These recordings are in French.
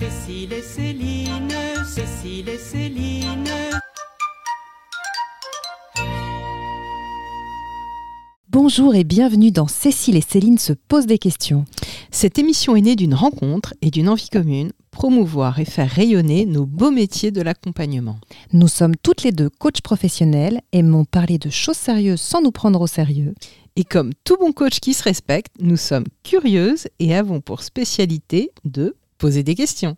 Cécile et Céline, Cécile et Céline. Bonjour et bienvenue dans Cécile et Céline se posent des questions. Cette émission est née d'une rencontre et d'une envie commune, promouvoir et faire rayonner nos beaux métiers de l'accompagnement. Nous sommes toutes les deux coachs professionnels, aimons parler de choses sérieuses sans nous prendre au sérieux. Et comme tout bon coach qui se respecte, nous sommes curieuses et avons pour spécialité de poser des questions.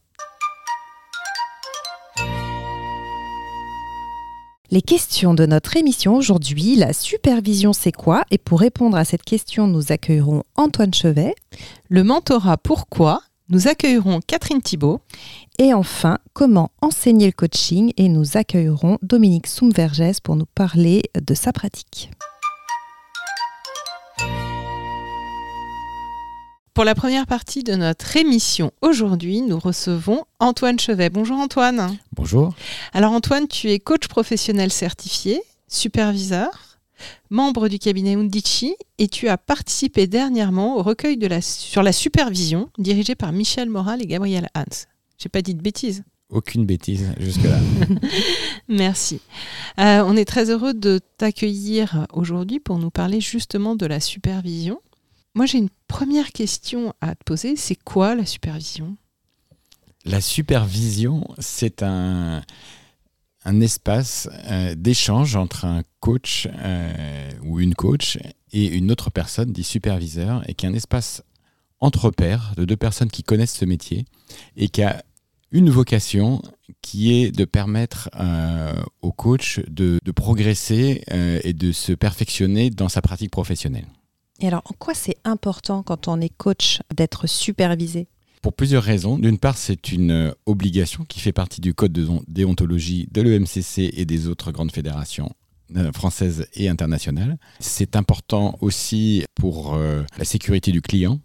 Les questions de notre émission aujourd'hui, la supervision c'est quoi? Et pour répondre à cette question, nous accueillerons Antoine Chevet. Le mentorat pourquoi? Nous accueillerons Catherine Thibault. Et enfin, comment enseigner le coaching? Et nous accueillerons Dominique Soumvergès pour nous parler de sa pratique. Pour la première partie de notre émission aujourd'hui, nous recevons Antoine Chevet. Bonjour Antoine. Bonjour. Alors Antoine, tu es coach professionnel certifié, superviseur, membre du cabinet Undici et tu as participé dernièrement au recueil de la, sur la supervision dirigé par Michel Moral et Gabriel Hans. J'ai pas dit de bêtises. Aucune bêtise jusque-là. Merci. Euh, on est très heureux de t'accueillir aujourd'hui pour nous parler justement de la supervision. Moi, j'ai une première question à te poser. C'est quoi la supervision? La supervision, c'est un, espace euh, d'échange entre un coach euh, ou une coach et une autre personne, dit superviseur, et qui est un espace entre pairs de deux personnes qui connaissent ce métier et qui a une vocation qui est de permettre euh, au coach de progresser et de se perfectionner dans sa pratique professionnelle. Et alors, en quoi c'est important quand on est coach d'être supervisé? Pour plusieurs raisons. D'une part, c'est une obligation qui fait partie du code de déontologie de l'EMCC et des autres grandes fédérations euh, françaises et internationales. C'est important aussi pour euh, la sécurité du client,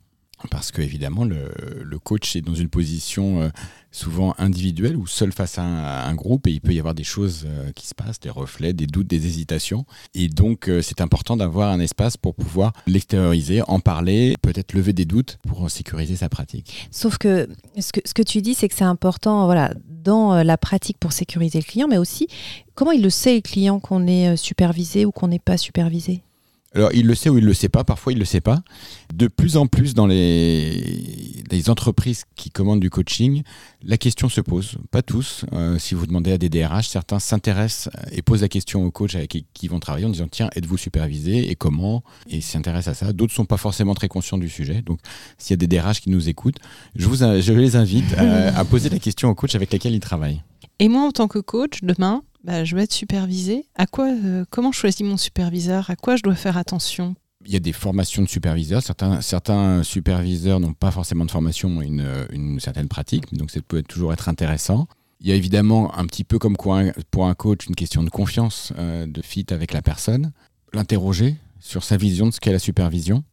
parce que évidemment le, coach est dans une position euh, souvent individuelle ou seul face à un, groupe et il peut y avoir des choses euh, qui se passent, des reflets, des doutes, des hésitations et donc euh, c'est important d'avoir un espace pour pouvoir l'extérioriser, en parler, peut-être lever des doutes pour sécuriser sa pratique. Sauf que ce que, ce que tu dis c'est que c'est important voilà dans la pratique pour sécuriser le client mais aussi comment il le sait le client qu'on est supervisé ou qu'on n'est pas supervisé? Alors, il le sait ou il le sait pas. Parfois, il le sait pas. De plus en plus, dans les, entreprises qui commandent du coaching, la question se pose. Pas tous. Euh, si vous demandez à des DRH, certains s'intéressent et posent la question aux coachs avec qui vont travailler en disant tiens, êtes-vous supervisé et comment? Et s'intéressent à ça. D'autres sont pas forcément très conscients du sujet. Donc, s'il y a des DRH qui nous écoutent, je les invite à, à poser la question aux coachs avec lesquels ils travaillent. Et moi, en tant que coach, demain, bah, je vais être supervisé. À quoi, euh, comment je choisis mon superviseur? À quoi je dois faire attention? Il y a des formations de superviseurs. Certains, superviseurs n'ont pas forcément de formation, une, une certaine pratique, donc ça peut toujours être intéressant. Il y a évidemment un petit peu comme pour un coach une question de confiance, euh, de fit avec la personne. L'interroger sur sa vision de ce qu'est la supervision,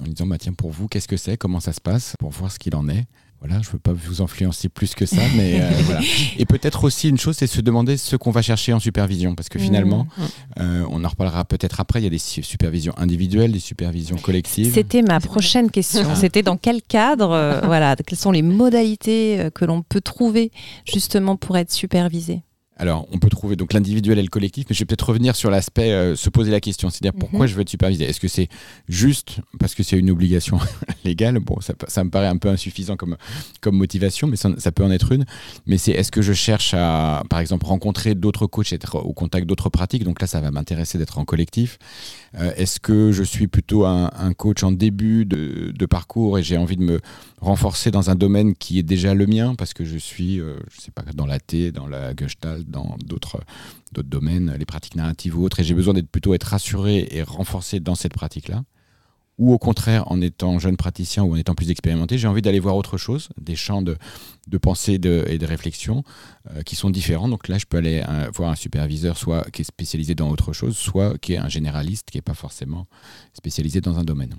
en lui disant bah, tiens, pour vous, qu'est-ce que c'est? Comment ça se passe? Pour voir ce qu'il en est. Voilà, je ne veux pas vous influencer plus que ça, mais euh, voilà. Et peut-être aussi une chose, c'est se demander ce qu'on va chercher en supervision, parce que mmh, finalement, mmh. euh, on en reparlera peut-être après. Il y a des supervisions individuelles, des supervisions collectives. C'était ma prochaine question. C'était dans quel cadre, euh, voilà, quelles sont les modalités que l'on peut trouver justement pour être supervisé? Alors, on peut trouver donc l'individuel et le collectif, mais je vais peut-être revenir sur l'aspect euh, se poser la question, c'est-à-dire pourquoi mhm. je veux être supervisé? Est-ce que c'est juste parce que c'est une obligation légale? Bon, ça, me paraît un peu insuffisant comme, comme motivation, mais ça, peut en être une. Mais c'est est-ce que je cherche à, par exemple, rencontrer d'autres coachs, être au contact d'autres pratiques? Donc là, ça va m'intéresser d'être en collectif. Euh, est-ce que je suis plutôt un, coach en début de, parcours et j'ai envie de me renforcer dans un domaine qui est déjà le mien parce que je suis, euh, je sais pas, dans la T, dans la Gestalt, dans d'autres d'autres domaines, les pratiques narratives ou autres, et j'ai besoin d'être plutôt être rassuré et renforcé dans cette pratique-là. Ou au contraire, en étant jeune praticien ou en étant plus expérimenté, j'ai envie d'aller voir autre chose, des champs de, pensée et de réflexion euh, qui sont différents. Donc là, je peux aller euh, voir un superviseur, soit qui est spécialisé dans autre chose, soit qui est un généraliste qui n'est pas forcément spécialisé dans un domaine.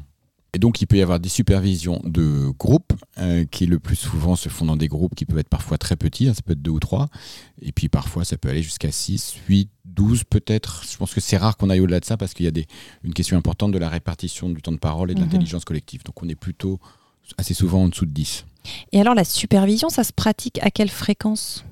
Et donc, il peut y avoir des supervisions de groupes euh, qui, le plus souvent, se font dans des groupes qui peuvent être parfois très petits, hein, ça peut être deux ou trois. Et puis, parfois, ça peut aller jusqu'à 6, 8, 12 peut-être. Je pense que c'est rare qu'on aille au-delà de ça parce qu'il y a des, une question importante de la répartition du temps de parole et de mhm. l'intelligence collective. Donc, on est plutôt assez souvent en dessous de 10. Et alors la supervision, ça se pratique à quelle fréquence?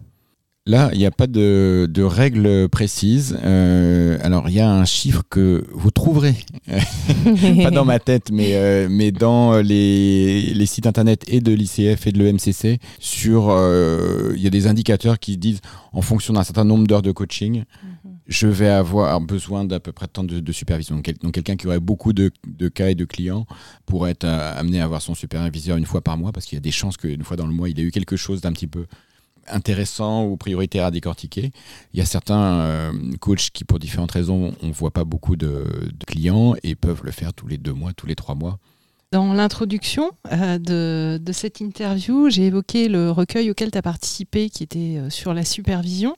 Là, il n'y a pas de, de règles précises. Euh, alors, il y a un chiffre que vous trouverez, pas dans ma tête, mais, euh, mais dans les, les, sites internet et de l'ICF et de l'EMCC. Sur, euh, il y a des indicateurs qui disent, en fonction d'un certain nombre d'heures de coaching, je vais avoir besoin d'à peu près de temps de, supervision. Donc, donc quelqu'un qui aurait beaucoup de, de, cas et de clients pourrait être amené à avoir son superviseur une fois par mois, parce qu'il y a des chances qu'une fois dans le mois, il ait eu quelque chose d'un petit peu intéressant ou prioritaire à décortiquer. Il y a certains euh, coachs qui, pour différentes raisons, on ne voit pas beaucoup de, clients et peuvent le faire tous les deux mois, tous les trois mois. Dans l'introduction euh, de, cette interview, j'ai évoqué le recueil auquel tu as participé, qui était euh, sur la supervision.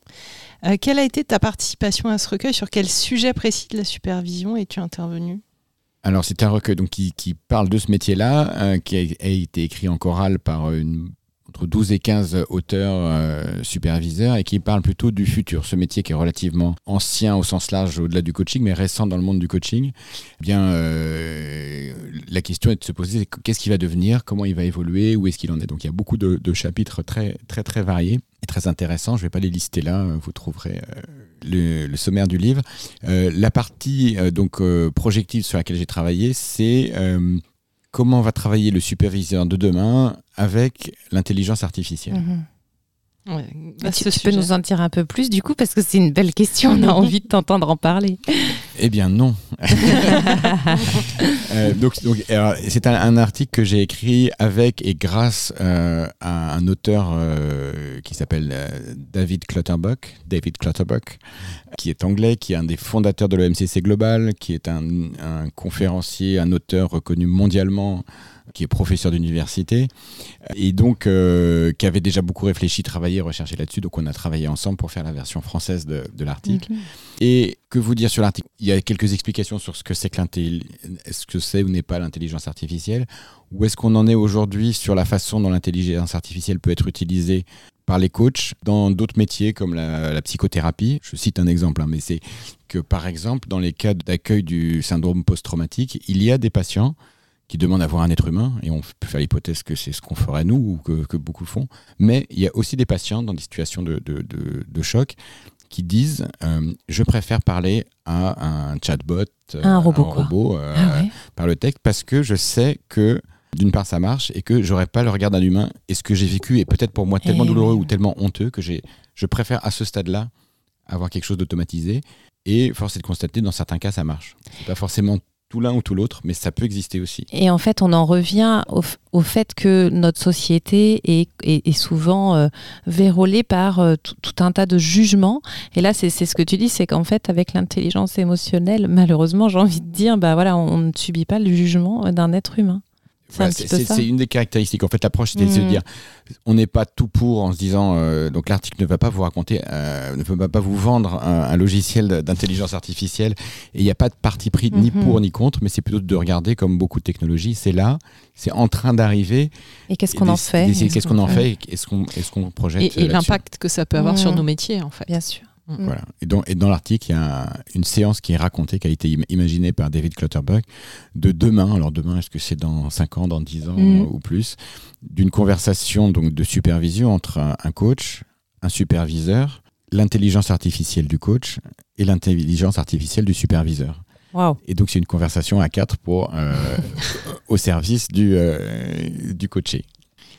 quelle a été ta participation à ce recueil? Sur quel sujet précis de la supervision es-tu intervenu? Alors c'est un recueil donc, qui, parle de ce métier-là, qui a, été écrit en chorale par une entre 12 et 15 auteurs euh, superviseurs et qui parlent plutôt du futur, ce métier qui est relativement ancien au sens large au-delà du coaching, mais récent dans le monde du coaching. Eh bien, euh, la question est de se poser qu'est-ce qu'il va devenir, comment il va évoluer, où est-ce qu'il en est? Donc il y a beaucoup de, chapitres très très très variés et très intéressants. Je ne vais pas les lister là, vous trouverez. Euh, le, sommaire du livre. la partie donc projective sur laquelle j'ai travaillé, c'est comment va travailler le superviseur de demain avec l'intelligence artificielle? Mhm. tu, peux nous en dire un peu plus du coup parce que c'est une belle question, on a envie de t'entendre en parler. Eh bien non. Euh, donc, c'est un, article que j'ai écrit avec et grâce euh, à un auteur euh, qui s'appelle David Clutterbuck, David Clutterbuck, qui est anglais, qui est un des fondateurs de l'OMCC Global, qui est un, un conférencier, un auteur reconnu mondialement qui est professeur d'université, et donc euh, qui avait déjà beaucoup réfléchi, travaillé, recherché là-dessus. Donc on a travaillé ensemble pour faire la version française de, l'article. Et que vous dire sur l'article? Il y a quelques explications sur ce que c'est que ce que c'est ou n'est pas l'intelligence artificielle? Où est-ce qu'on en est aujourd'hui sur la façon dont l'intelligence artificielle peut être utilisée par les coachs dans d'autres métiers comme la, psychothérapie? Je cite un exemple, hein, mais c'est que par exemple, dans les cas d'accueil du syndrome post-traumatique, il y a des patients qui demandent à voir un être humain, et on peut faire l'hypothèse que c'est ce qu'on ferait nous, ou que, que, beaucoup font, mais il y a aussi des patients dans des situations de, de, de, choc qui disent euh, je préfère parler à un chatbot, euh, un robot, un robot euh, ah par le texte, parce que je sais que d'une part ça marche et que j'aurais pas le regard d'un humain et ce que j'ai vécu est peut-être pour moi tellement eh douloureux ou tellement honteux que j'ai je préfère à ce stade-là avoir quelque chose d'automatisé et force est de constater dans certains cas ça marche. C'est pas forcément tout l'un ou tout l'autre, mais ça peut exister aussi. Et en fait, on en revient au, fait que notre société est, souvent euh, vérolée par euh, tout, un tas de jugements. Et là, c'est ce que tu dis, c'est qu'en fait, avec l'intelligence émotionnelle, malheureusement, j'ai envie de dire, bah voilà, on ne subit pas le jugement d'un être humain. C'est une des caractéristiques. En fait, l'approche, c'était de se mm. dire, on n'est pas tout pour en se disant, euh, donc l'article ne va pas vous raconter, euh, ne va pas vous vendre un, logiciel d'intelligence artificielle, et il n'y a pas de parti pris ni mm-hmm. pour ni contre, mais c'est plutôt de regarder comme beaucoup de technologies, c'est là, c'est en train d'arriver. Et qu'est-ce qu'on en fait Qu'est-ce qu'on en fait Est-ce qu'on est qu'on projette Et, l'impact que ça peut avoir sur mm. nos métiers, en fait. Bien sûr. Mm. Voilà. Et dans, et dans l'article, il y a une séance qui est racontée, qui a été imaginée par David Clutterbuck, de demain, alors demain, est-ce que c'est dans 5 ans, dans 10 ans mm. ou plus, d'une conversation donc, de supervision entre un, coach, un superviseur, l'intelligence artificielle du coach et l'intelligence artificielle du superviseur. Et donc c'est une conversation à quatre pour euh, au service du, euh, du coaché.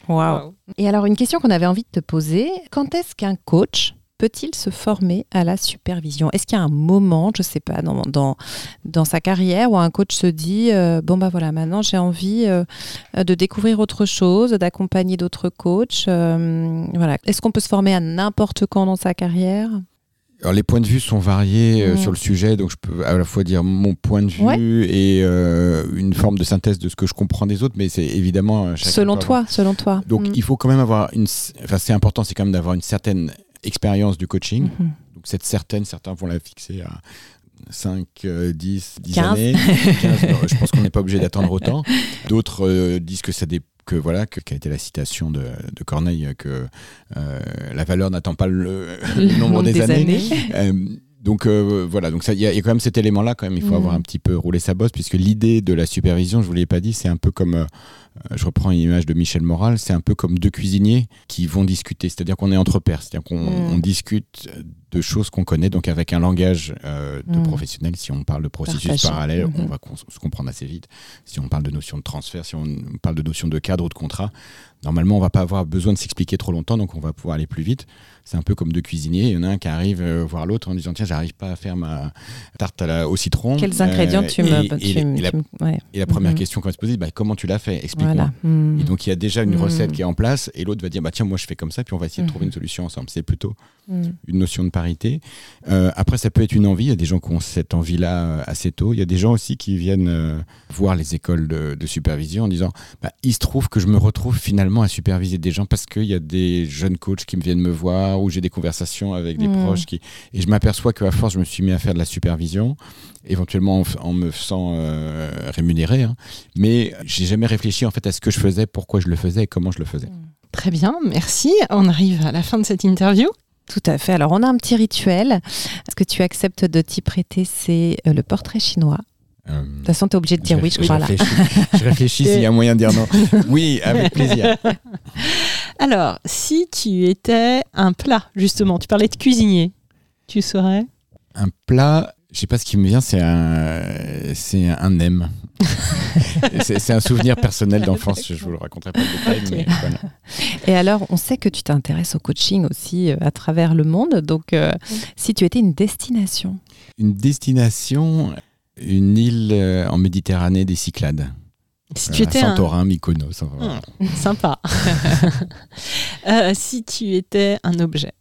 Wow. Et alors une question qu'on avait envie de te poser, quand est-ce qu'un coach peut-il se former à la supervision? Est-ce qu'il y a un moment, je ne sais pas, dans, dans, dans, sa carrière où un coach se dit euh, bon bah voilà, maintenant j'ai envie euh, de découvrir autre chose, d'accompagner d'autres coachs. Euh, voilà. Est-ce qu'on peut se former à n'importe quand dans sa carrière? Alors les points de vue sont variés mmh. sur le sujet, donc je peux à la fois dire mon point de vue et une forme de synthèse de ce que je comprends des autres, mais c'est évidemment selon toi, selon toi. Donc mmh. il faut quand même avoir une, enfin c'est important, c'est quand même d'avoir une certaine expérience du coaching. Mhm. Donc cette certaine, certains vont la fixer à 5, 10, 10 années. je pense qu'on n'est pas obligé d'attendre autant. D'autres euh, disent que ça que voilà que qu'a été la citation de, de Corneille que euh, la valeur n'attend pas le, nombre, des, années. Euh, Donc euh, voilà, donc il y, a quand même cet élément-là quand même. Il faut avoir un petit peu roulé sa bosse puisque l'idée de la supervision, je vous l'ai pas dit, c'est un peu comme, euh, je reprends une image de Michel Moral, c'est un peu comme deux cuisiniers qui vont discuter. C'est-à-dire qu'on est entre pairs, c'est-à-dire qu'on discute de choses qu'on connaît, donc avec un langage euh, de professionnel. Si on parle de processus parallèle, on va se comprendre assez vite. Si on parle de notion de transfert, si on parle de notion de cadre ou de contrat, normalement on va pas avoir besoin de s'expliquer trop longtemps, donc on va pouvoir aller plus vite c'est un peu comme deux cuisiniers. Il y en a un qui arrive euh, voir l'autre en disant Tiens, j'arrive pas à faire ma tarte au citron. Quels ingrédients tu me. Et, la, première mhm. question qu'on va se poser bah, Comment tu l'as fait? Explique-moi. Mhm. Et donc, il y a déjà une recette mhm. qui est en place et l'autre va dire bah, Tiens, moi, je fais comme ça, puis on va essayer de trouver une solution ensemble. C'est plutôt une notion de parité. Euh, après, ça peut être une envie. Il y a des gens qui ont cette envie-là euh, assez tôt. Il y a des gens aussi qui viennent voir les écoles de, de supervision en disant bah, Il se trouve que je me retrouve finalement à superviser des gens parce qu'il y a des jeunes coachs qui me viennent me voir où j'ai des conversations avec des hmm. proches qui et je m'aperçois qu'à force je me suis mis à faire de la supervision éventuellement en, me faisant euh, rémunérer hein. mais j'ai jamais réfléchi en fait à ce que je faisais pourquoi je le faisais et comment je le faisais hmm. très bien merci on arrive à la fin de cette interview tout à fait. Alors, on a un petit rituel. Ce que tu acceptes de t'y prêter, c'est euh, le portrait chinois. Euh, de toute façon, tu es obligé de dire oui, je crois. je réfléchis s'il y a moyen de dire non. Oui, avec plaisir. Alors, si tu étais un plat, justement, tu parlais de cuisinier, tu serais Un plat, je sais pas ce qui me vient, c'est un, c'est un nem. c'est un souvenir personnel d'enfance, je vous le raconterai pas le détail. Mais voilà. Et alors, on sait que tu t'intéresses au coaching aussi euh, à travers le monde. Donc, euh, si tu étais une destination Une destination, une île euh, en Méditerranée des Cyclades. Si tu étais Santorin, Mykonos. Sympa. Euh, si tu étais un objet.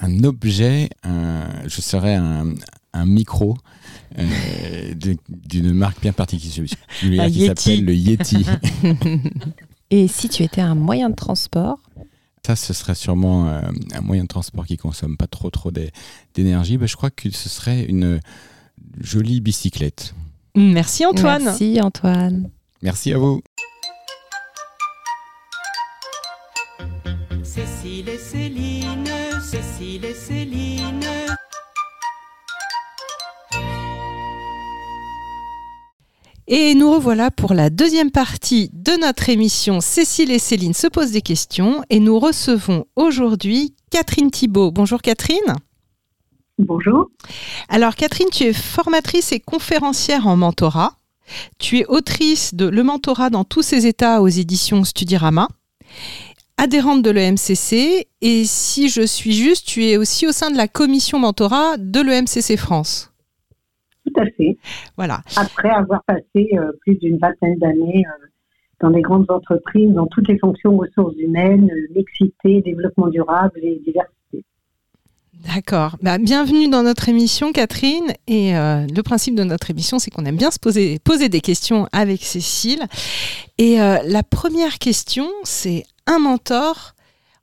Un objet, je serais un, micro euh, d'une marque bien particulière qui s'appelle le Yeti. Et si tu étais un moyen de transport ça, ce serait sûrement un moyen de transport qui consomme pas trop trop d'énergie. Ben, je crois que ce serait une jolie bicyclette. Merci Antoine. Merci Antoine. Merci à vous. Cécile et Et nous revoilà pour la deuxième partie de notre émission Cécile et Céline se posent des questions et nous recevons aujourd'hui Catherine Thibault. Bonjour Catherine. Bonjour. Alors Catherine, tu es formatrice et conférencière en mentorat. Tu es autrice de Le mentorat dans tous ses états aux éditions Studirama, adhérente de l'EMCC et si je suis juste, tu es aussi au sein de la commission mentorat de l'EMCC France. Tout à fait. Voilà. Après avoir passé euh, plus d'une vingtaine d'années euh, dans des grandes entreprises, dans toutes les fonctions ressources humaines, euh, mixité, développement durable et diversité. D'accord. Bah, bienvenue dans notre émission, Catherine. Et euh, le principe de notre émission, c'est qu'on aime bien se poser, poser des questions avec Cécile. Et euh, la première question, c'est un mentor.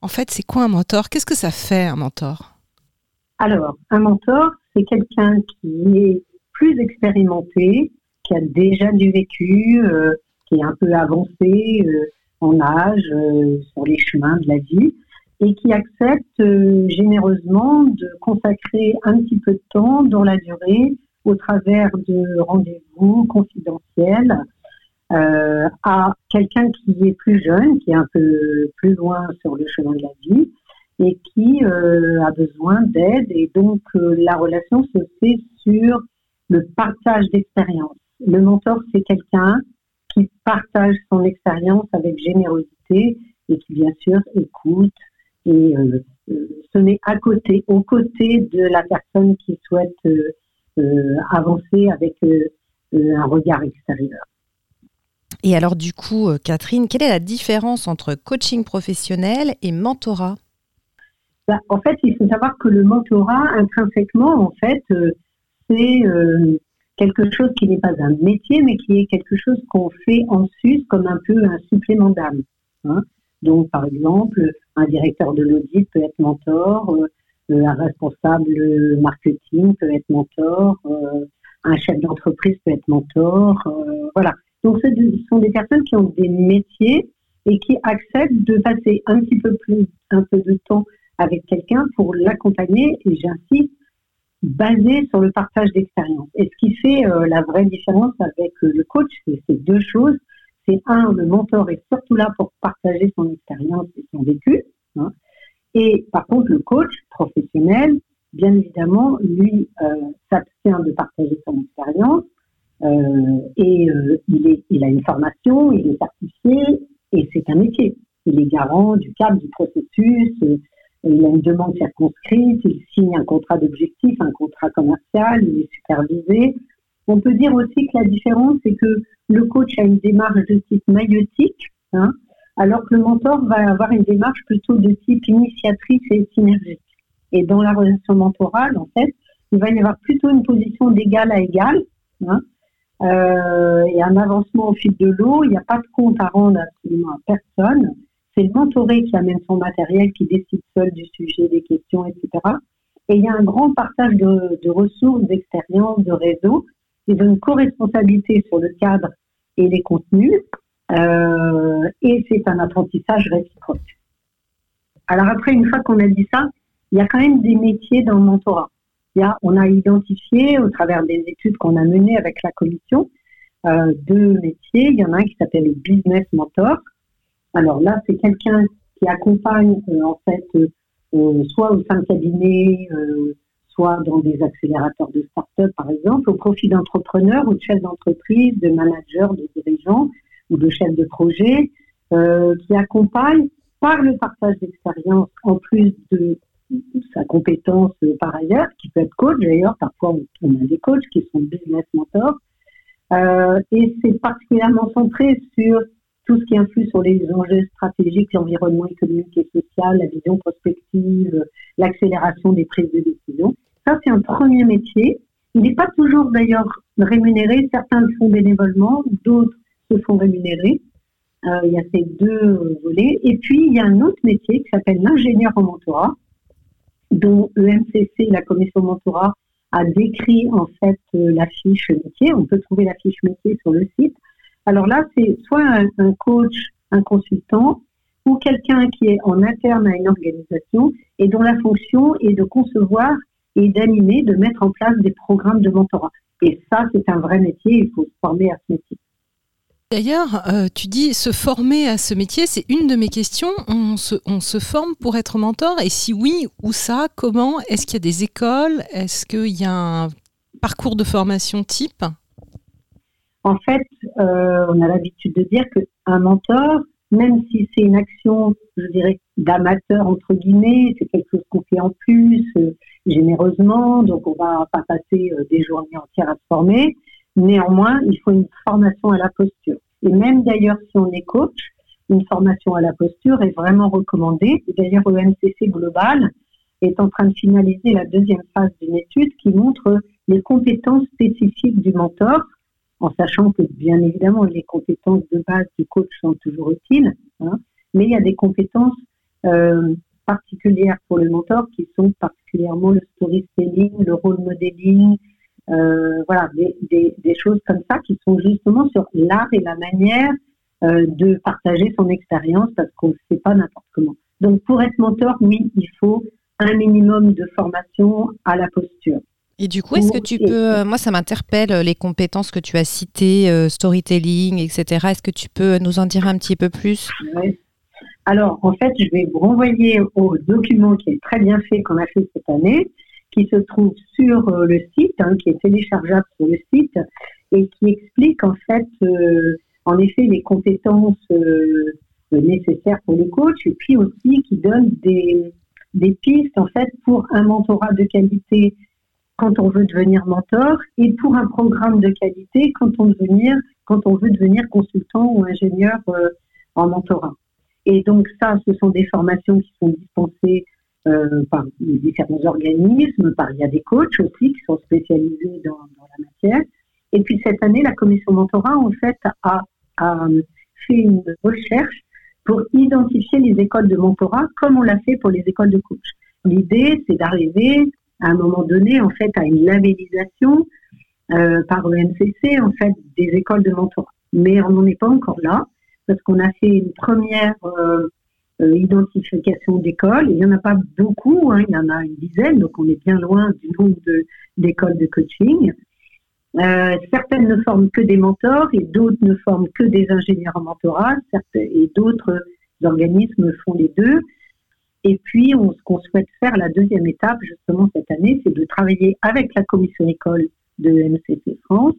En fait, c'est quoi un mentor? Qu'est-ce que ça fait, un mentor? Alors, un mentor, c'est quelqu'un qui est plus expérimenté, qui a déjà du vécu, euh, qui est un peu avancé en âge, sur les chemins de la vie et qui accepte euh, généreusement de consacrer un petit peu de temps dans la durée au travers de rendez-vous confidentiels euh, à quelqu'un qui est plus jeune, qui est un peu plus loin sur le chemin de la vie et qui euh, a besoin d'aide. Et donc la relation se fait sur le partage d'expérience. Le mentor, c'est quelqu'un qui partage son expérience avec générosité et qui bien sûr écoute, et euh, euh, se met à côté, aux côtés de la personne qui souhaite euh, avancer avec un regard extérieur. Et alors du coup, Catherine, quelle est la différence entre coaching professionnel et mentorat? Bah, En fait, il faut savoir que le mentorat, intrinsèquement, en fait, c'est quelque chose qui n'est pas un métier, mais qui est quelque chose qu'on fait en sus comme un peu un supplément d'âme. Hein. Donc, par exemple, un directeur de l'audit peut être mentor, euh, un responsable marketing peut être mentor, euh, un chef d'entreprise peut être mentor. Euh, voilà. Donc, ce sont des personnes qui ont des métiers et qui acceptent de passer un petit peu plus, un peu de temps avec quelqu'un pour l'accompagner. Et j'insiste, basé sur le partage d'expérience. Et ce qui fait euh, la vraie différence avec euh, le coach, c'est deux choses. C'est un, le mentor est surtout là pour partager son expérience et son vécu. Hein. Et par contre, le coach professionnel, bien évidemment, lui euh, s'abstient de partager son expérience et il, a une formation, il est certifié et c'est un métier. Il est garant du cadre du processus, il a une demande circonscrite, il signe un contrat d'objectif, un contrat commercial, il est supervisé. On peut dire aussi que la différence, c'est que le coach a une démarche de type maïotique, hein, alors que le mentor va avoir une démarche plutôt de type initiatrice et synergique. Et dans la relation mentorale, en fait, il va y avoir plutôt une position d'égal à égal, hein, euh, et un avancement au fil de l'eau. Il n'y a pas de compte à rendre absolument à personne. C'est le mentoré qui amène son matériel, qui décide seul du sujet, des questions, etc. Et il y a un grand partage de, ressources, d'expériences, de réseaux et d'une co-responsabilité sur le cadre et les contenus. Euh, et c'est un apprentissage réciproque. Alors après, une fois qu'on a dit ça, il y a quand même des métiers dans le mentorat. Il y a, on a identifié au travers des études qu'on a menées avec la commission euh, deux métiers. Il y en a un qui s'appelle le business mentor, alors là, c'est quelqu'un qui accompagne euh, en fait euh, euh, soit au sein de cabinet, soit dans des accélérateurs de start-up par exemple, au profit d'entrepreneurs ou de chefs d'entreprise, de managers, de dirigeants ou de chefs de projet, qui accompagne par le partage d'expérience en plus de sa compétence par ailleurs, qui peut être coach d'ailleurs, parfois on a des coachs qui sont business mentors, et c'est particulièrement centré sur tout ce qui influe sur les enjeux stratégiques, l'environnement économique et social, la vision prospective, l'accélération des prises de décision. Ça, c'est un premier métier. Il n'est pas toujours d'ailleurs rémunéré. Certains le font bénévolement, d'autres se font rémunérer. Euh, il y a ces deux volets. Et puis, il y a un autre métier qui s'appelle l'ingénieur en mentorat, dont EMCC, la commission mentorat, a décrit en fait euh, la fiche métier. On peut trouver la fiche métier sur le site. Alors là, c'est soit un, coach, un consultant, ou quelqu'un qui est en interne à une organisation et dont la fonction est de concevoir et d'animer, de mettre en place des programmes de mentorat. Et ça, c'est un vrai métier, il faut se former à ce métier. D'ailleurs, euh, tu dis se former à ce métier, c'est une de mes questions. On se, on se, forme pour être mentor Et si oui, où ça Comment Est-ce qu'il y a des écoles Est-ce qu'il y a un parcours de formation type? En fait, euh, on a l'habitude de dire qu'un mentor, même si c'est une action, je dirais, d'amateur, entre guillemets, c'est quelque chose qu'on fait en plus, euh, généreusement, donc on va pas passer euh, des journées entières à se former. Néanmoins, il faut une formation à la posture. Et même d'ailleurs, si on est coach, une formation à la posture est vraiment recommandée. D'ailleurs, EMCC Global est en train de finaliser la deuxième phase d'une étude qui montre les compétences spécifiques du mentor en sachant que bien évidemment les compétences de base du coach sont toujours utiles, hein, mais il y a des compétences euh, particulières pour le mentor qui sont particulièrement le storytelling, le role modeling, euh, voilà, des, choses comme ça qui sont justement sur l'art et la manière euh, de partager son expérience parce qu'on ne sait pas n'importe comment. Donc pour être mentor, oui, il faut un minimum de formation à la posture. Et du coup, est-ce que tu peux, euh, moi ça m'interpelle euh, les compétences que tu as citées, euh, storytelling, etc. Est-ce que tu peux nous en dire un petit peu plus? Alors, en fait, je vais vous renvoyer au document qui est très bien fait, qu'on a fait cette année, qui se trouve sur le site, hein, qui est téléchargeable sur le site, et qui explique en fait, en effet, les compétences nécessaires pour le coach, et puis aussi qui donne des, des pistes en fait pour un mentorat de qualité quand on veut devenir mentor et pour un programme de qualité quand on, devenir, quand on veut devenir consultant ou ingénieur euh, en mentorat. Et donc ça, ce sont des formations qui sont dispensées euh, par différents organismes, par il y a des coachs aussi qui sont spécialisés dans, la matière. Et puis cette année, la commission mentorat en fait a, a fait une recherche pour identifier les écoles de mentorat comme on l'a fait pour les écoles de coach. L'idée, c'est d'arriver à un moment donné, en fait, à une labellisation euh, par l'ENCC, en fait, des écoles de mentorat. Mais on n'en est pas encore là, parce qu'on a fait une première euh, euh, identification d'écoles. Il n'y en a pas beaucoup, hein, il y en a une dizaine, donc on est bien loin du nombre d'écoles de, coaching. Euh, certaines ne forment que des mentors et d'autres ne forment que des ingénieurs en mentorat et d'autres organismes font les deux. Et puis, on, ce qu'on souhaite faire, la deuxième étape, justement, cette année, c'est de travailler avec la commission école de MCC France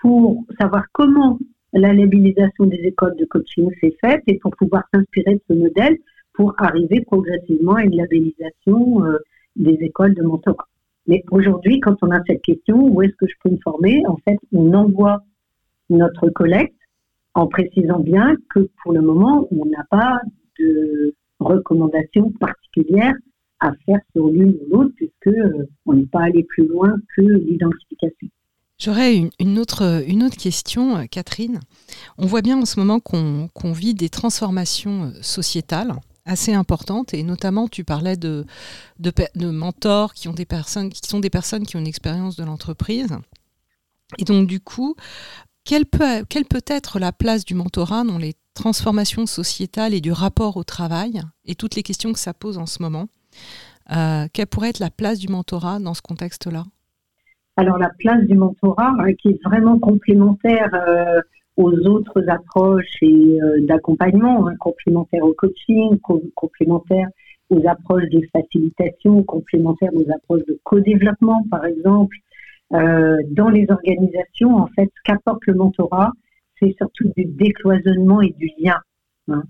pour savoir comment la labellisation des écoles de coaching s'est faite et pour pouvoir s'inspirer de ce modèle pour arriver progressivement à une labellisation euh, des écoles de mentorat. Mais aujourd'hui, quand on a cette question, où est-ce que je peux me former En fait, on envoie notre collecte en précisant bien que pour le moment, on n'a pas de recommandations particulières à faire sur l'une ou l'autre, puisque euh, on n'est pas allé plus loin que l'identification. J'aurais une, autre, une autre question, euh, Catherine. On voit bien en ce moment qu'on vit des transformations euh, sociétales assez importantes, et notamment tu parlais de, de, mentors qui, ont des personnes, qui sont des personnes qui ont une expérience de l'entreprise. Et donc du coup, quelle peut, quelle peut être la place du mentorat dans les transformations sociétales et du rapport au travail et toutes les questions que ça pose en ce moment. Euh, Quelle pourrait être la place du mentorat dans ce contexte-là? Alors la place du mentorat, hein, qui est vraiment complémentaire euh, aux autres approches et euh, d'accompagnement, hein, complémentaire au coaching, complémentaire aux approches de facilitation, complémentaire aux approches de co-développement, par exemple. Euh, dans les organisations, en fait, qu'apporte le mentorat, surtout du décloisonnement et du lien. Hein.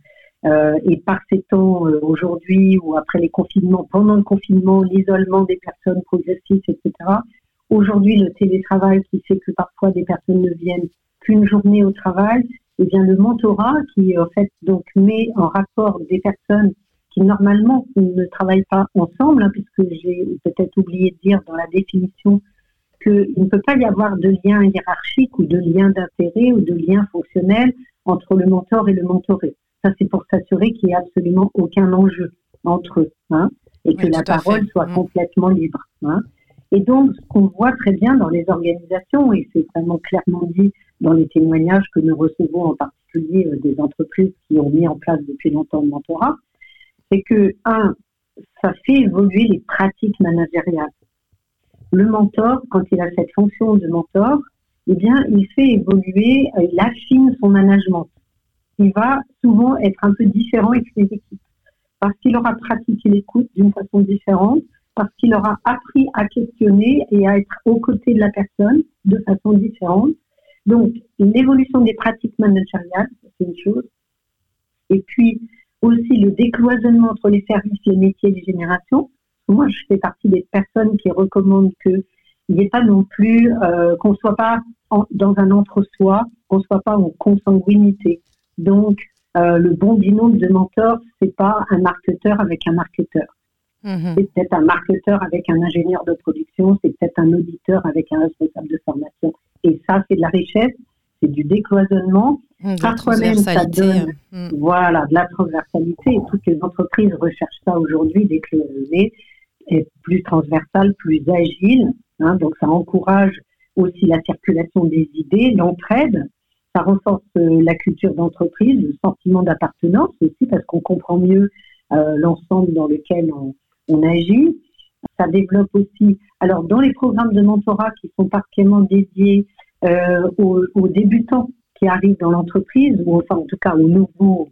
et par ces temps aujourd'hui ou après les confinements, pendant le confinement, l'isolement des personnes progressistes, etc., Aujourd'hui, le télétravail qui fait que parfois des personnes ne viennent qu'une journée au travail, et eh bien le mentorat qui en fait donc met en rapport des personnes qui normalement ne travaillent pas ensemble, hein, puisque j'ai peut-être oublié de dire dans la définition qu'il ne peut pas y avoir de lien hiérarchique ou de lien d'intérêt ou de lien fonctionnel entre le mentor et le mentoré. Ça, c'est pour s'assurer qu'il n'y a absolument aucun enjeu entre eux hein, et que la parole soit mm. complètement libre. Hein. Et donc, ce qu'on voit très bien dans les organisations, et c'est vraiment clairement dit dans les témoignages que nous recevons en particulier euh, des entreprises qui ont mis en place depuis longtemps le mentorat, c'est que, un, ça fait évoluer les pratiques managériales. Le mentor, quand il a cette fonction de mentor, eh bien, il fait évoluer, euh, il affine son management. Il va souvent être un peu différent avec ses équipes parce qu'il aura pratiqué l'écoute d'une façon différente, parce qu'il aura appris à questionner et à être aux côtés de la personne de façon différente. Donc, l'évolution des pratiques managériales, c'est une chose. Et puis, aussi le décloisonnement entre les services, les métiers et les générations. Moi, je fais partie des personnes qui recommandent qu'il n'y ait pas non plus, euh, qu'on ne soit pas dans un entre-soi, qu'on ne soit pas en consanguinité. Donc, euh, le bon binôme de mentor, c'est pas un marketeur avec un marketeur. Mhm. C'est peut-être un marketeur avec un ingénieur de production, c'est peut-être un auditeur avec un responsable de formation. Et ça, c'est de la richesse, c'est du décloisonnement. Mmh, Parfois même, ça donne mmh. voilà, de la transversalité. Et toutes les entreprises recherchent ça aujourd'hui, décloisonner, être plus transversal, plus agile. Hein, donc, ça encourage aussi la circulation des idées, l'entraide. Ça renforce euh, la culture d'entreprise, le sentiment d'appartenance aussi, parce qu'on comprend mieux euh, l'ensemble dans lequel on, agit. Ça développe aussi, alors dans les programmes de mentorat qui sont particulièrement dédiés euh, aux, débutants qui arrivent dans l'entreprise, ou enfin en tout cas aux nouveaux,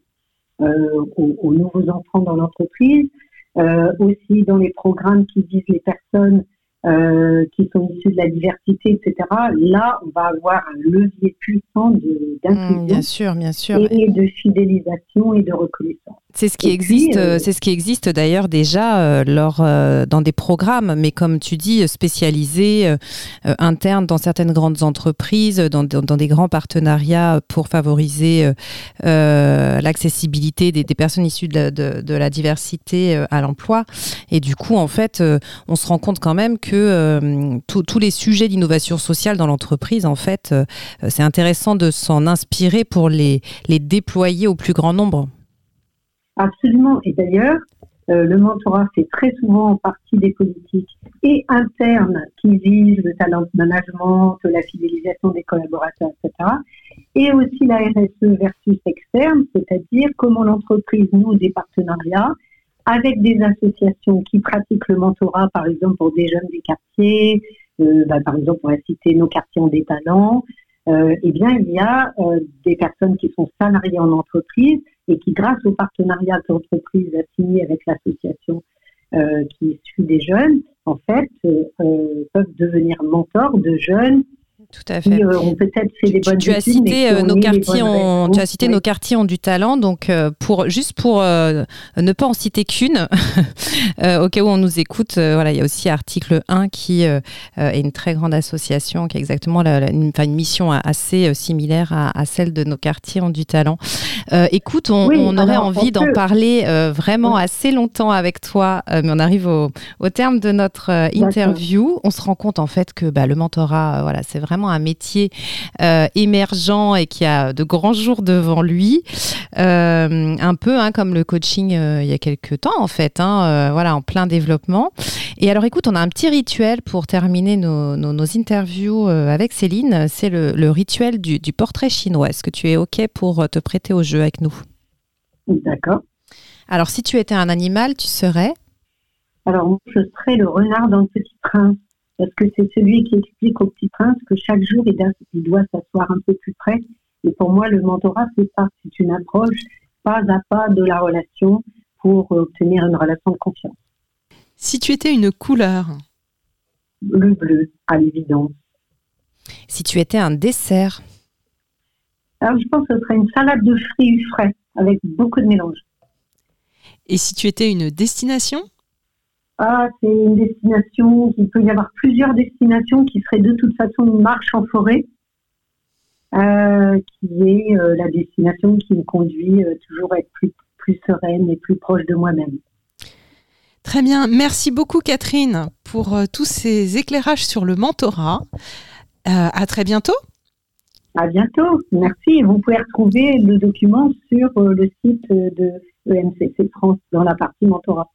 aux, nouveaux entrants dans l'entreprise, aussi dans les programmes qui visent les personnes euh, qui sont issus de la diversité, etc. Là, on va avoir un levier puissant d'inclusion, mmh, bien sûr, bien sûr, et de fidélisation et de reconnaissance. C'est ce qui existe, euh, c'est ce qui existe d'ailleurs déjà euh, lors, dans des programmes, mais comme tu dis, spécialisés, internes dans certaines grandes entreprises, dans, dans, des grands partenariats pour favoriser l'accessibilité des, des, personnes issues de la, de, de la diversité à l'emploi. Et du coup, en fait, on se rend compte quand même que que euh, tous les sujets d'innovation sociale dans l'entreprise, en fait, euh, c'est intéressant de s'en inspirer pour les, les déployer au plus grand nombre. Absolument. Et d'ailleurs, euh, le mentorat fait très souvent partie des politiques et internes qui visent le talent management, la fidélisation des collaborateurs, etc. et aussi la RSE versus externe, c'est-à-dire comment l'entreprise noue des partenariats avec des associations qui pratiquent le mentorat, par exemple pour des jeunes des quartiers, euh, bah, par exemple on va citer nos quartiers en des talents, euh, eh bien il y a euh, des personnes qui sont salariées en entreprise et qui grâce au partenariat a signé avec l'association euh, qui suit des jeunes, en fait, peuvent devenir mentors de jeunes tout à fait. Euh, peut-être fait des bonnes tu, as cité nos quartiers ont, tu as cité nos quartiers ont du talent donc euh, pour juste pour euh, ne pas en citer qu'une au cas où on nous écoute voilà il y a aussi article 1 qui est une très grande association qui a exactement la, une, une, mission assez similaire à, celle de nos quartiers ont du talent. écoute on, on aurait envie d'en parler vraiment assez longtemps avec toi mais on arrive au, au terme de notre interview. On se rend compte en fait que bah, le mentorat voilà c'est vraiment un métier euh, émergent et qui a de grands jours devant lui. Euh, un peu hein, comme le coaching euh, il y a quelques temps, en fait, hein, voilà, en plein développement. Et alors, écoute, on a un petit rituel pour terminer nos, nos, interviews avec Céline. C'est le, rituel du, du portrait chinois. Est-ce que tu es OK pour te prêter au jeu avec nous? D'accord. Alors, si tu étais un animal, tu serais? Alors, je serais le renard dans le petit train parce que c'est celui qui explique au petit prince que chaque jour, il doit s'asseoir un peu plus près. Et pour moi, le mentorat, c'est ça. C'est une approche pas à pas de la relation pour obtenir une relation de confiance. Si tu étais une couleur Le bleu, à l'évidence. Si tu étais un dessert Alors, je pense que ce serait une salade de fruits frais avec beaucoup de mélange. Et si tu étais une destination ah, c'est une destination, il peut y avoir plusieurs destinations qui seraient de toute façon une marche en forêt, euh, qui est euh, la destination qui me conduit euh, toujours à être plus, plus sereine et plus proche de moi-même. Très bien, merci beaucoup Catherine pour tous ces éclairages sur le mentorat. à très bientôt. À bientôt, merci. Vous pouvez retrouver le document sur le site de EMCC France dans la partie mentorat.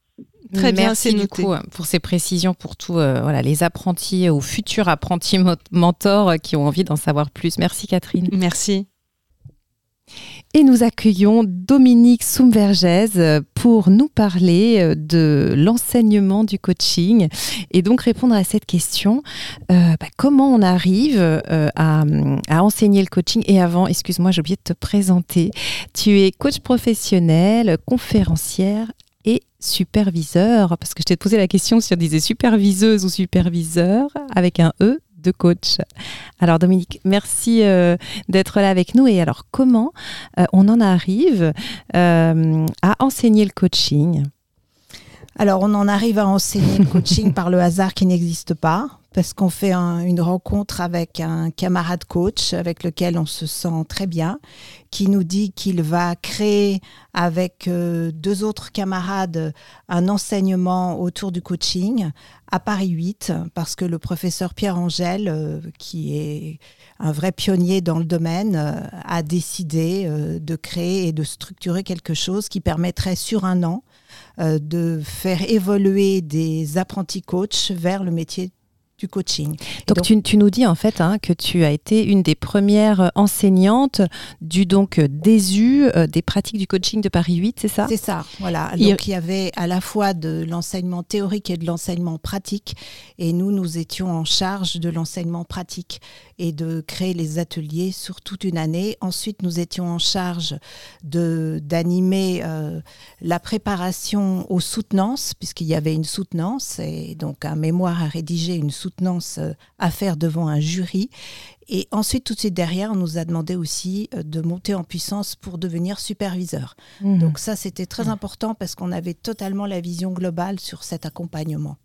Très bien, c'est du coup pour ces précisions pour tous euh, voilà, les apprentis ou futurs apprentis mentors qui ont envie d'en savoir plus. Merci Catherine. Merci. Et nous accueillons Dominique Soumvergès pour nous parler euh, de l'enseignement du coaching et donc répondre à cette question euh, bah, comment on arrive à, à, enseigner le coaching? Et avant, excuse-moi, j'ai oublié de te présenter. Tu es coach professionnel, conférencière, et superviseur, parce que je t'ai posé la question si on disait superviseuse ou superviseur avec un E de coach. Alors Dominique, merci euh, d'être là avec nous. Et alors comment euh, on en arrive euh, à enseigner le coaching? Alors, on en arrive à enseigner le coaching par le hasard qui n'existe pas, parce qu'on fait une rencontre avec un camarade coach avec lequel on se sent très bien, qui nous dit qu'il va créer avec euh, deux autres camarades un enseignement autour du coaching à Paris 8, parce que le professeur Pierre Angèle, euh, qui est un vrai pionnier dans le domaine, euh, a décidé de créer et de structurer quelque chose qui permettrait sur un an de faire évoluer des apprentis coachs vers le métier du coaching. Donc, tu, nous dis en fait hein, que tu as été une des premières enseignantes du donc DESU, euh, des pratiques du coaching de Paris 8, c'est ça? C'est ça, voilà. Donc il y avait à la fois de l'enseignement théorique et de l'enseignement pratique et nous, nous étions en charge de l'enseignement pratique et de créer les ateliers sur toute une année. Ensuite, nous étions en charge d'animer euh, la préparation aux soutenances, puisqu'il y avait une soutenance et donc un mémoire à rédiger, une soutenance euh, à faire devant un jury. Et ensuite, tout de suite derrière, on nous a demandé aussi euh, de monter en puissance pour devenir superviseur. Mmh. Donc ça, c'était très mmh. important parce qu'on avait totalement la vision globale sur cet accompagnement.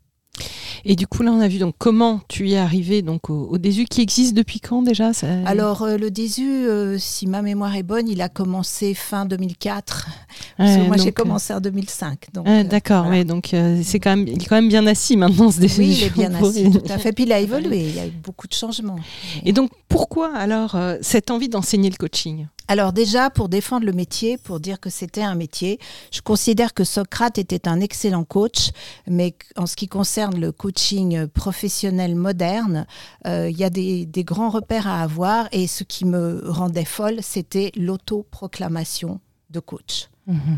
Et du coup, là, on a vu donc comment tu y es arrivé donc au, DESU qui existe depuis quand déjà Alors, euh, le DESU, euh, si ma mémoire est bonne, il a commencé fin 2004. Parce que Ouais, moi, j'ai donc, commencé en 2005. donc, Ah, euh, D'accord, voilà. ouais, donc euh, c'est quand même, il est quand même bien assis maintenant. Ce Oui, il est bien assis, tout à fait. Puis il a évolué, il y a eu beaucoup de changements. Et donc, pourquoi alors euh, cette envie d'enseigner le coaching? Alors déjà, pour défendre le métier, pour dire que c'était un métier, je considère que Socrate était un excellent coach, mais en ce qui concerne le coaching professionnel moderne, euh, il y a des, des grands repères à avoir et ce qui me rendait folle, c'était l'autoproclamation de coach.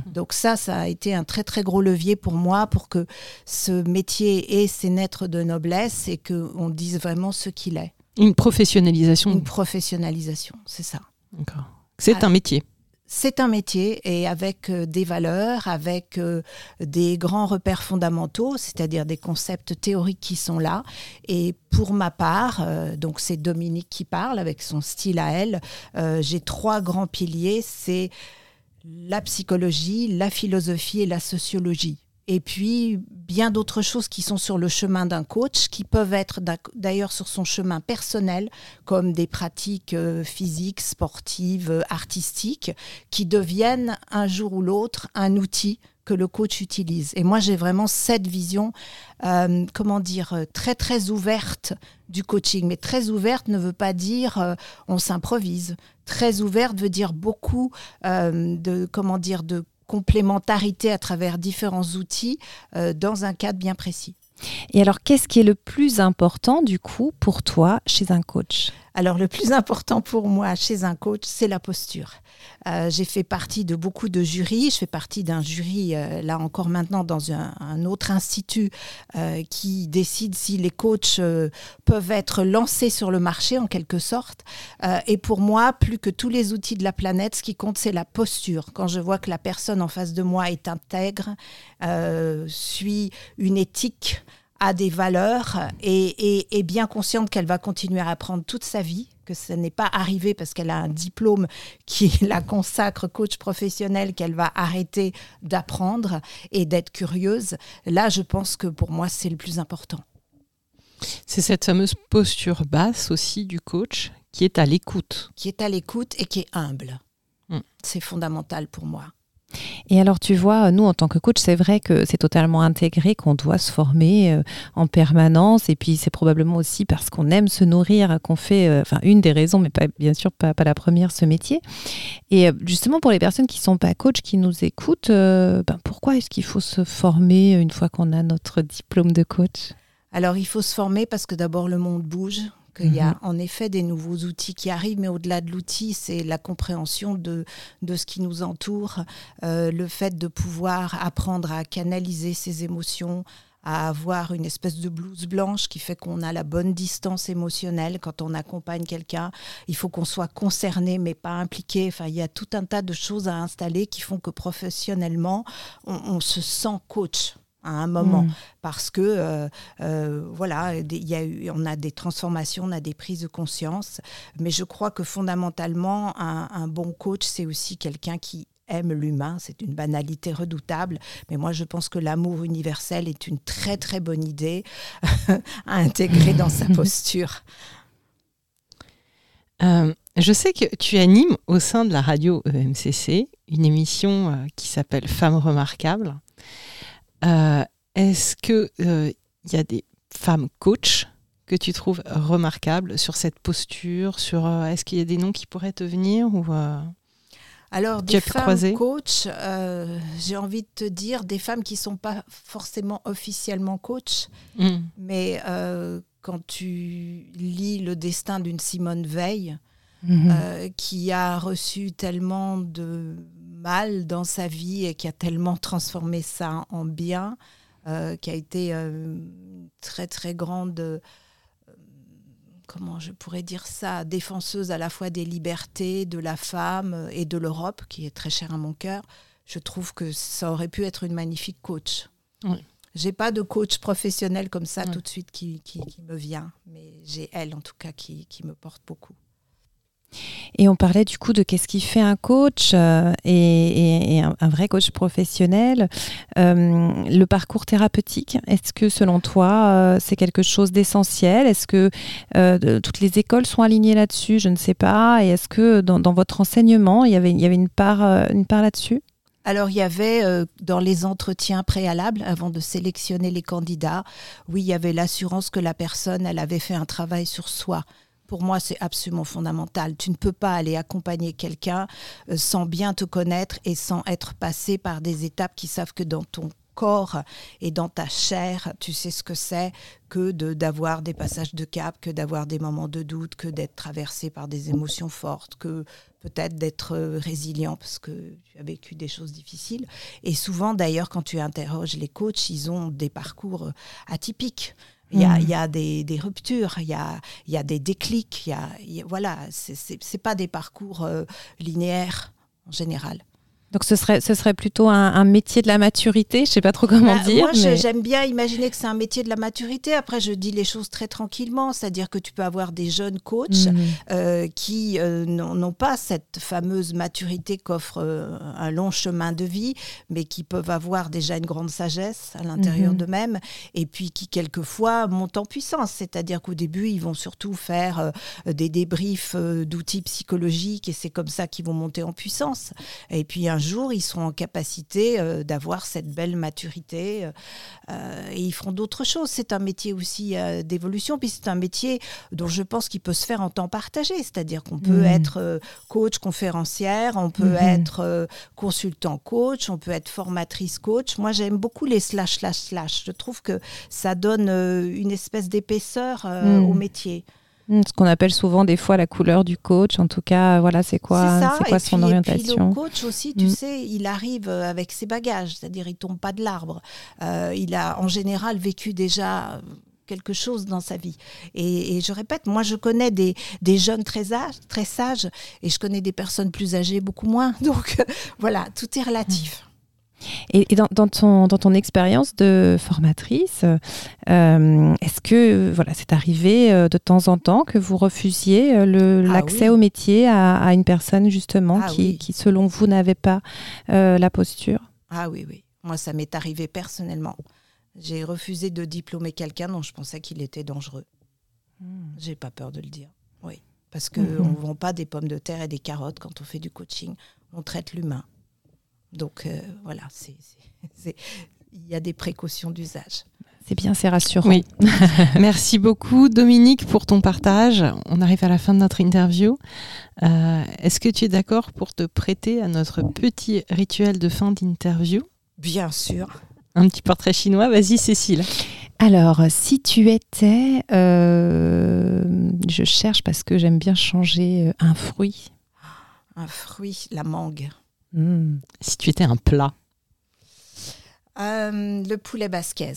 Donc ça, ça a été un très très gros levier pour moi pour que ce métier ait ses lettres de noblesse et qu'on dise vraiment ce qu'il est. Une professionnalisation. Une professionnalisation, c'est ça. D'accord. C'est Ah. un métier. C'est un métier et avec euh, des valeurs, avec euh, des grands repères fondamentaux, c'est-à-dire des concepts théoriques qui sont là. Et pour ma part, euh, donc c'est Dominique qui parle avec son style à elle, j'ai trois grands piliers, c'est la psychologie, la philosophie et la sociologie. Et puis, bien d'autres choses qui sont sur le chemin d'un coach, qui peuvent être d'ailleurs sur son chemin personnel, comme des pratiques euh, physiques, sportives, euh, artistiques, qui deviennent un jour ou l'autre un outil que le coach utilise. Et moi, j'ai vraiment cette vision, euh, comment dire, très très ouverte du coaching. Mais très ouverte ne veut pas dire on s'improvise. Très ouverte veut dire beaucoup de, comment dire, de complémentarité à travers différents outils euh, dans un cadre bien précis. Et alors, qu'est-ce qui est le plus important, du coup, pour toi, chez un coach? Alors, le plus important pour moi chez un coach, c'est la posture. Euh, j'ai fait partie de beaucoup de jurys. Je fais partie d'un jury, euh, là encore maintenant, dans un, autre institut euh, qui décide si les coachs peuvent être lancés sur le marché, en quelque sorte. Et pour moi, plus que tous les outils de la planète, ce qui compte, c'est la posture. Quand je vois que la personne en face de moi est intègre, suit une éthique, a des valeurs et, et- et bien consciente qu'elle va continuer à apprendre toute sa vie, que ce n'est pas arrivé parce qu'elle a un diplôme qui la consacre coach professionnel qu'elle va arrêter d'apprendre et d'être curieuse. Là, je pense que pour moi, c'est le plus important. C'est cette fameuse posture basse aussi du coach qui est à l'écoute. Qui est à l'écoute et qui est humble. Mm. C'est fondamental pour moi. Et alors, tu vois, nous, en tant que coach, c'est vrai que c'est totalement intégré, qu'on doit se former euh, en permanence. Et puis, c'est probablement aussi parce qu'on aime se nourrir qu'on fait, euh, enfin, une des raisons, mais pas, bien sûr pas, la première, ce métier. Et euh, justement, pour les personnes qui ne sont pas coach, qui nous écoutent, ben, pourquoi est-ce qu'il faut se former une fois qu'on a notre diplôme de coach? Alors, il faut se former parce que d'abord, le monde bouge, qu'il y a en effet des nouveaux outils qui arrivent, mais au-delà de l'outil, c'est la compréhension de, de ce qui nous entoure, euh, le fait de pouvoir apprendre à canaliser ses émotions, à avoir une espèce de blouse blanche qui fait qu'on a la bonne distance émotionnelle quand on accompagne quelqu'un. Il faut qu'on soit concerné mais pas impliqué. Enfin, il y a tout un tas de choses à installer qui font que professionnellement, on, on se sent coach à un moment Mm. parce que euh, euh, voilà, il y a eu, on a des transformations, on a des prises de conscience, mais je crois que fondamentalement, un, un bon coach, c'est aussi quelqu'un qui aime l'humain. C'est une banalité redoutable, mais moi je pense que l'amour universel est une très très bonne idée à intégrer dans sa posture. Euh, je sais que tu animes au sein de la radio EMCC une émission qui s'appelle Femmes remarquables. Euh, Est-ce que euh, il y a des femmes coachs que tu trouves remarquables sur cette posture Sur euh, est-ce qu'il y a des noms qui pourraient te venir ou euh, Alors, Tu des femmes croiser coach, euh, j'ai envie de te dire, des femmes qui ne sont pas forcément officiellement coach, hmm, mais euh, quand tu lis le destin d'une Simone Veil, Mhm. euh, qui a reçu tellement de mal dans sa vie et qui a tellement transformé ça en bien, euh, qui a été euh, une très très grande, euh, comment je pourrais dire ça, défenseuse à la fois des libertés, de la femme et de l'Europe, qui est très chère à mon cœur. Je trouve que ça aurait pu être une magnifique coach. Oui. J'ai pas de coach professionnel comme ça Ouais. tout de suite qui, qui, qui me vient, mais j'ai elle en tout cas qui, qui me porte beaucoup. Et on parlait du coup de qu'est-ce qui fait un coach euh, et, un, vrai coach professionnel. Euh, le parcours thérapeutique, est-ce que selon toi, euh, c'est quelque chose d'essentiel? Est-ce que toutes les écoles sont alignées là-dessus? Je ne sais pas. Et est-ce que dans, votre enseignement, il y avait, il y avait une part, part là-dessus? Alors, il y avait dans les entretiens préalables, avant de sélectionner les candidats, oui, il y avait l'assurance que la personne, elle avait fait un travail sur soi. Pour moi, c'est absolument fondamental. Tu ne peux pas aller accompagner quelqu'un euh, sans bien te connaître et sans être passé par des étapes qui savent que dans ton corps et dans ta chair, tu sais ce que c'est que d'avoir des passages de cap, que d'avoir des moments de doute, que d'être traversé par des émotions fortes, que peut-être d'être euh, résilient parce que tu as vécu des choses difficiles. Et souvent, d'ailleurs, quand tu interroges les coachs, ils ont des parcours euh, atypiques. Il y, a, il y a des, des ruptures, il y a, il y a des déclics, il y a, il y a- voilà, c'est pas des parcours euh, linéaires en général. Donc ce serait, ce serait plutôt un, un métier de la maturité, je sais pas trop comment Bah, dire. moi, mais- j'aime bien imaginer que c'est un métier de la maturité. Après, je dis les choses très tranquillement, c'est-à-dire que tu peux avoir des jeunes coachs Mhm. euh, qui euh, n'ont pas cette fameuse maturité qu'offre euh, un long chemin de vie, mais qui peuvent avoir déjà une grande sagesse à l'intérieur Mhm. d'eux-mêmes, et puis qui quelquefois montent en puissance. C'est-à-dire qu'au début, ils vont surtout faire des débriefs d'outils psychologiques, et c'est comme ça qu'ils vont monter en puissance. Et puis un jour, ils seront en capacité euh, d'avoir cette belle maturité, euh, euh, et ils feront d'autres choses. C'est un métier aussi euh, d'évolution, puis c'est un métier dont je pense qu'il peut se faire en temps partagé, c'est-à-dire qu'on peut Mhm. être coach conférencière, on peut Mhm. être consultant coach, on peut être formatrice coach. Moi, j'aime beaucoup les slash slash slash. Je trouve que ça donne une espèce d'épaisseur Mhm. au métier. Hmm, Ce qu'on appelle souvent des fois la couleur du coach. En tout cas, voilà, c'est quoi, C'est quoi et son puis, et puis orientation le coach aussi, tu Mm. sais, il arrive euh, avec ses bagages, c'est-à-dire il tombe pas de l'arbre. Euh, il a en général vécu déjà euh, quelque chose dans sa vie. Et, et je répète, moi je connais des, des jeunes très, âge- très sages et je connais des personnes plus âgées beaucoup moins. Donc voilà, tout est relatif. Et, et dans, dans ton, dans ton expérience de formatrice, euh, est-ce que voilà, c'est arrivé euh, de temps en temps que vous refusiez euh, le- Ah l'accès oui. au métier à, à une personne justement Ah qui, oui. qui, selon vous, n'avait pas euh, la posture? Ah oui, oui. Moi, ça m'est arrivé personnellement. J'ai refusé de diplômer quelqu'un dont je pensais qu'il était dangereux. J'ai pas peur de le dire. Oui. Parce qu'on Mhm. ne vend pas des pommes de terre et des carottes quand on fait du coaching. On traite l'humain. Donc euh, voilà, c'est- c'est- c'est- il y a des précautions d'usage. C'est bien, c'est rassurant. Oui. Merci beaucoup Dominique pour ton partage. On arrive à la fin de notre interview. Euh, Est-ce que tu es d'accord pour te prêter à notre petit rituel de fin d'interview? Bien sûr. Un petit portrait chinois. Vas-y Cécile. Alors, si tu étais, euh, je cherche parce que j'aime bien changer un fruit. Un fruit, la mangue. Hmm. Si tu étais un plat. Euh, le poulet basquez.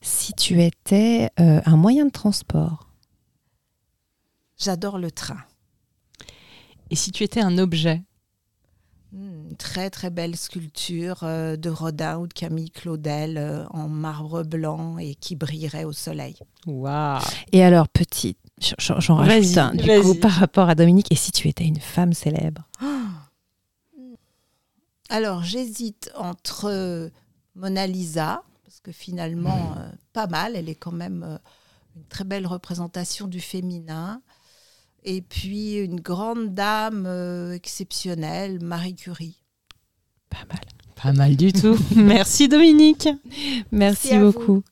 Si tu étais euh, un moyen de transport. J'adore le train. Et si tu étais un objet Hmm, Une très très belle sculpture euh, de Rodin ou de Camille Claudel euh, en marbre blanc et qui brillerait au soleil. Waouh Et alors, petite, j'en rajoute un, du coup, par rapport à Dominique. Et si tu étais une femme célèbre Alors j'hésite entre euh, Mona Lisa, parce que finalement, euh, pas mal, elle est quand même euh, une très belle représentation du féminin, et puis une grande dame euh, exceptionnelle, Marie Curie. Pas mal. Pas mal du tout. Merci Dominique. Merci vous. beaucoup.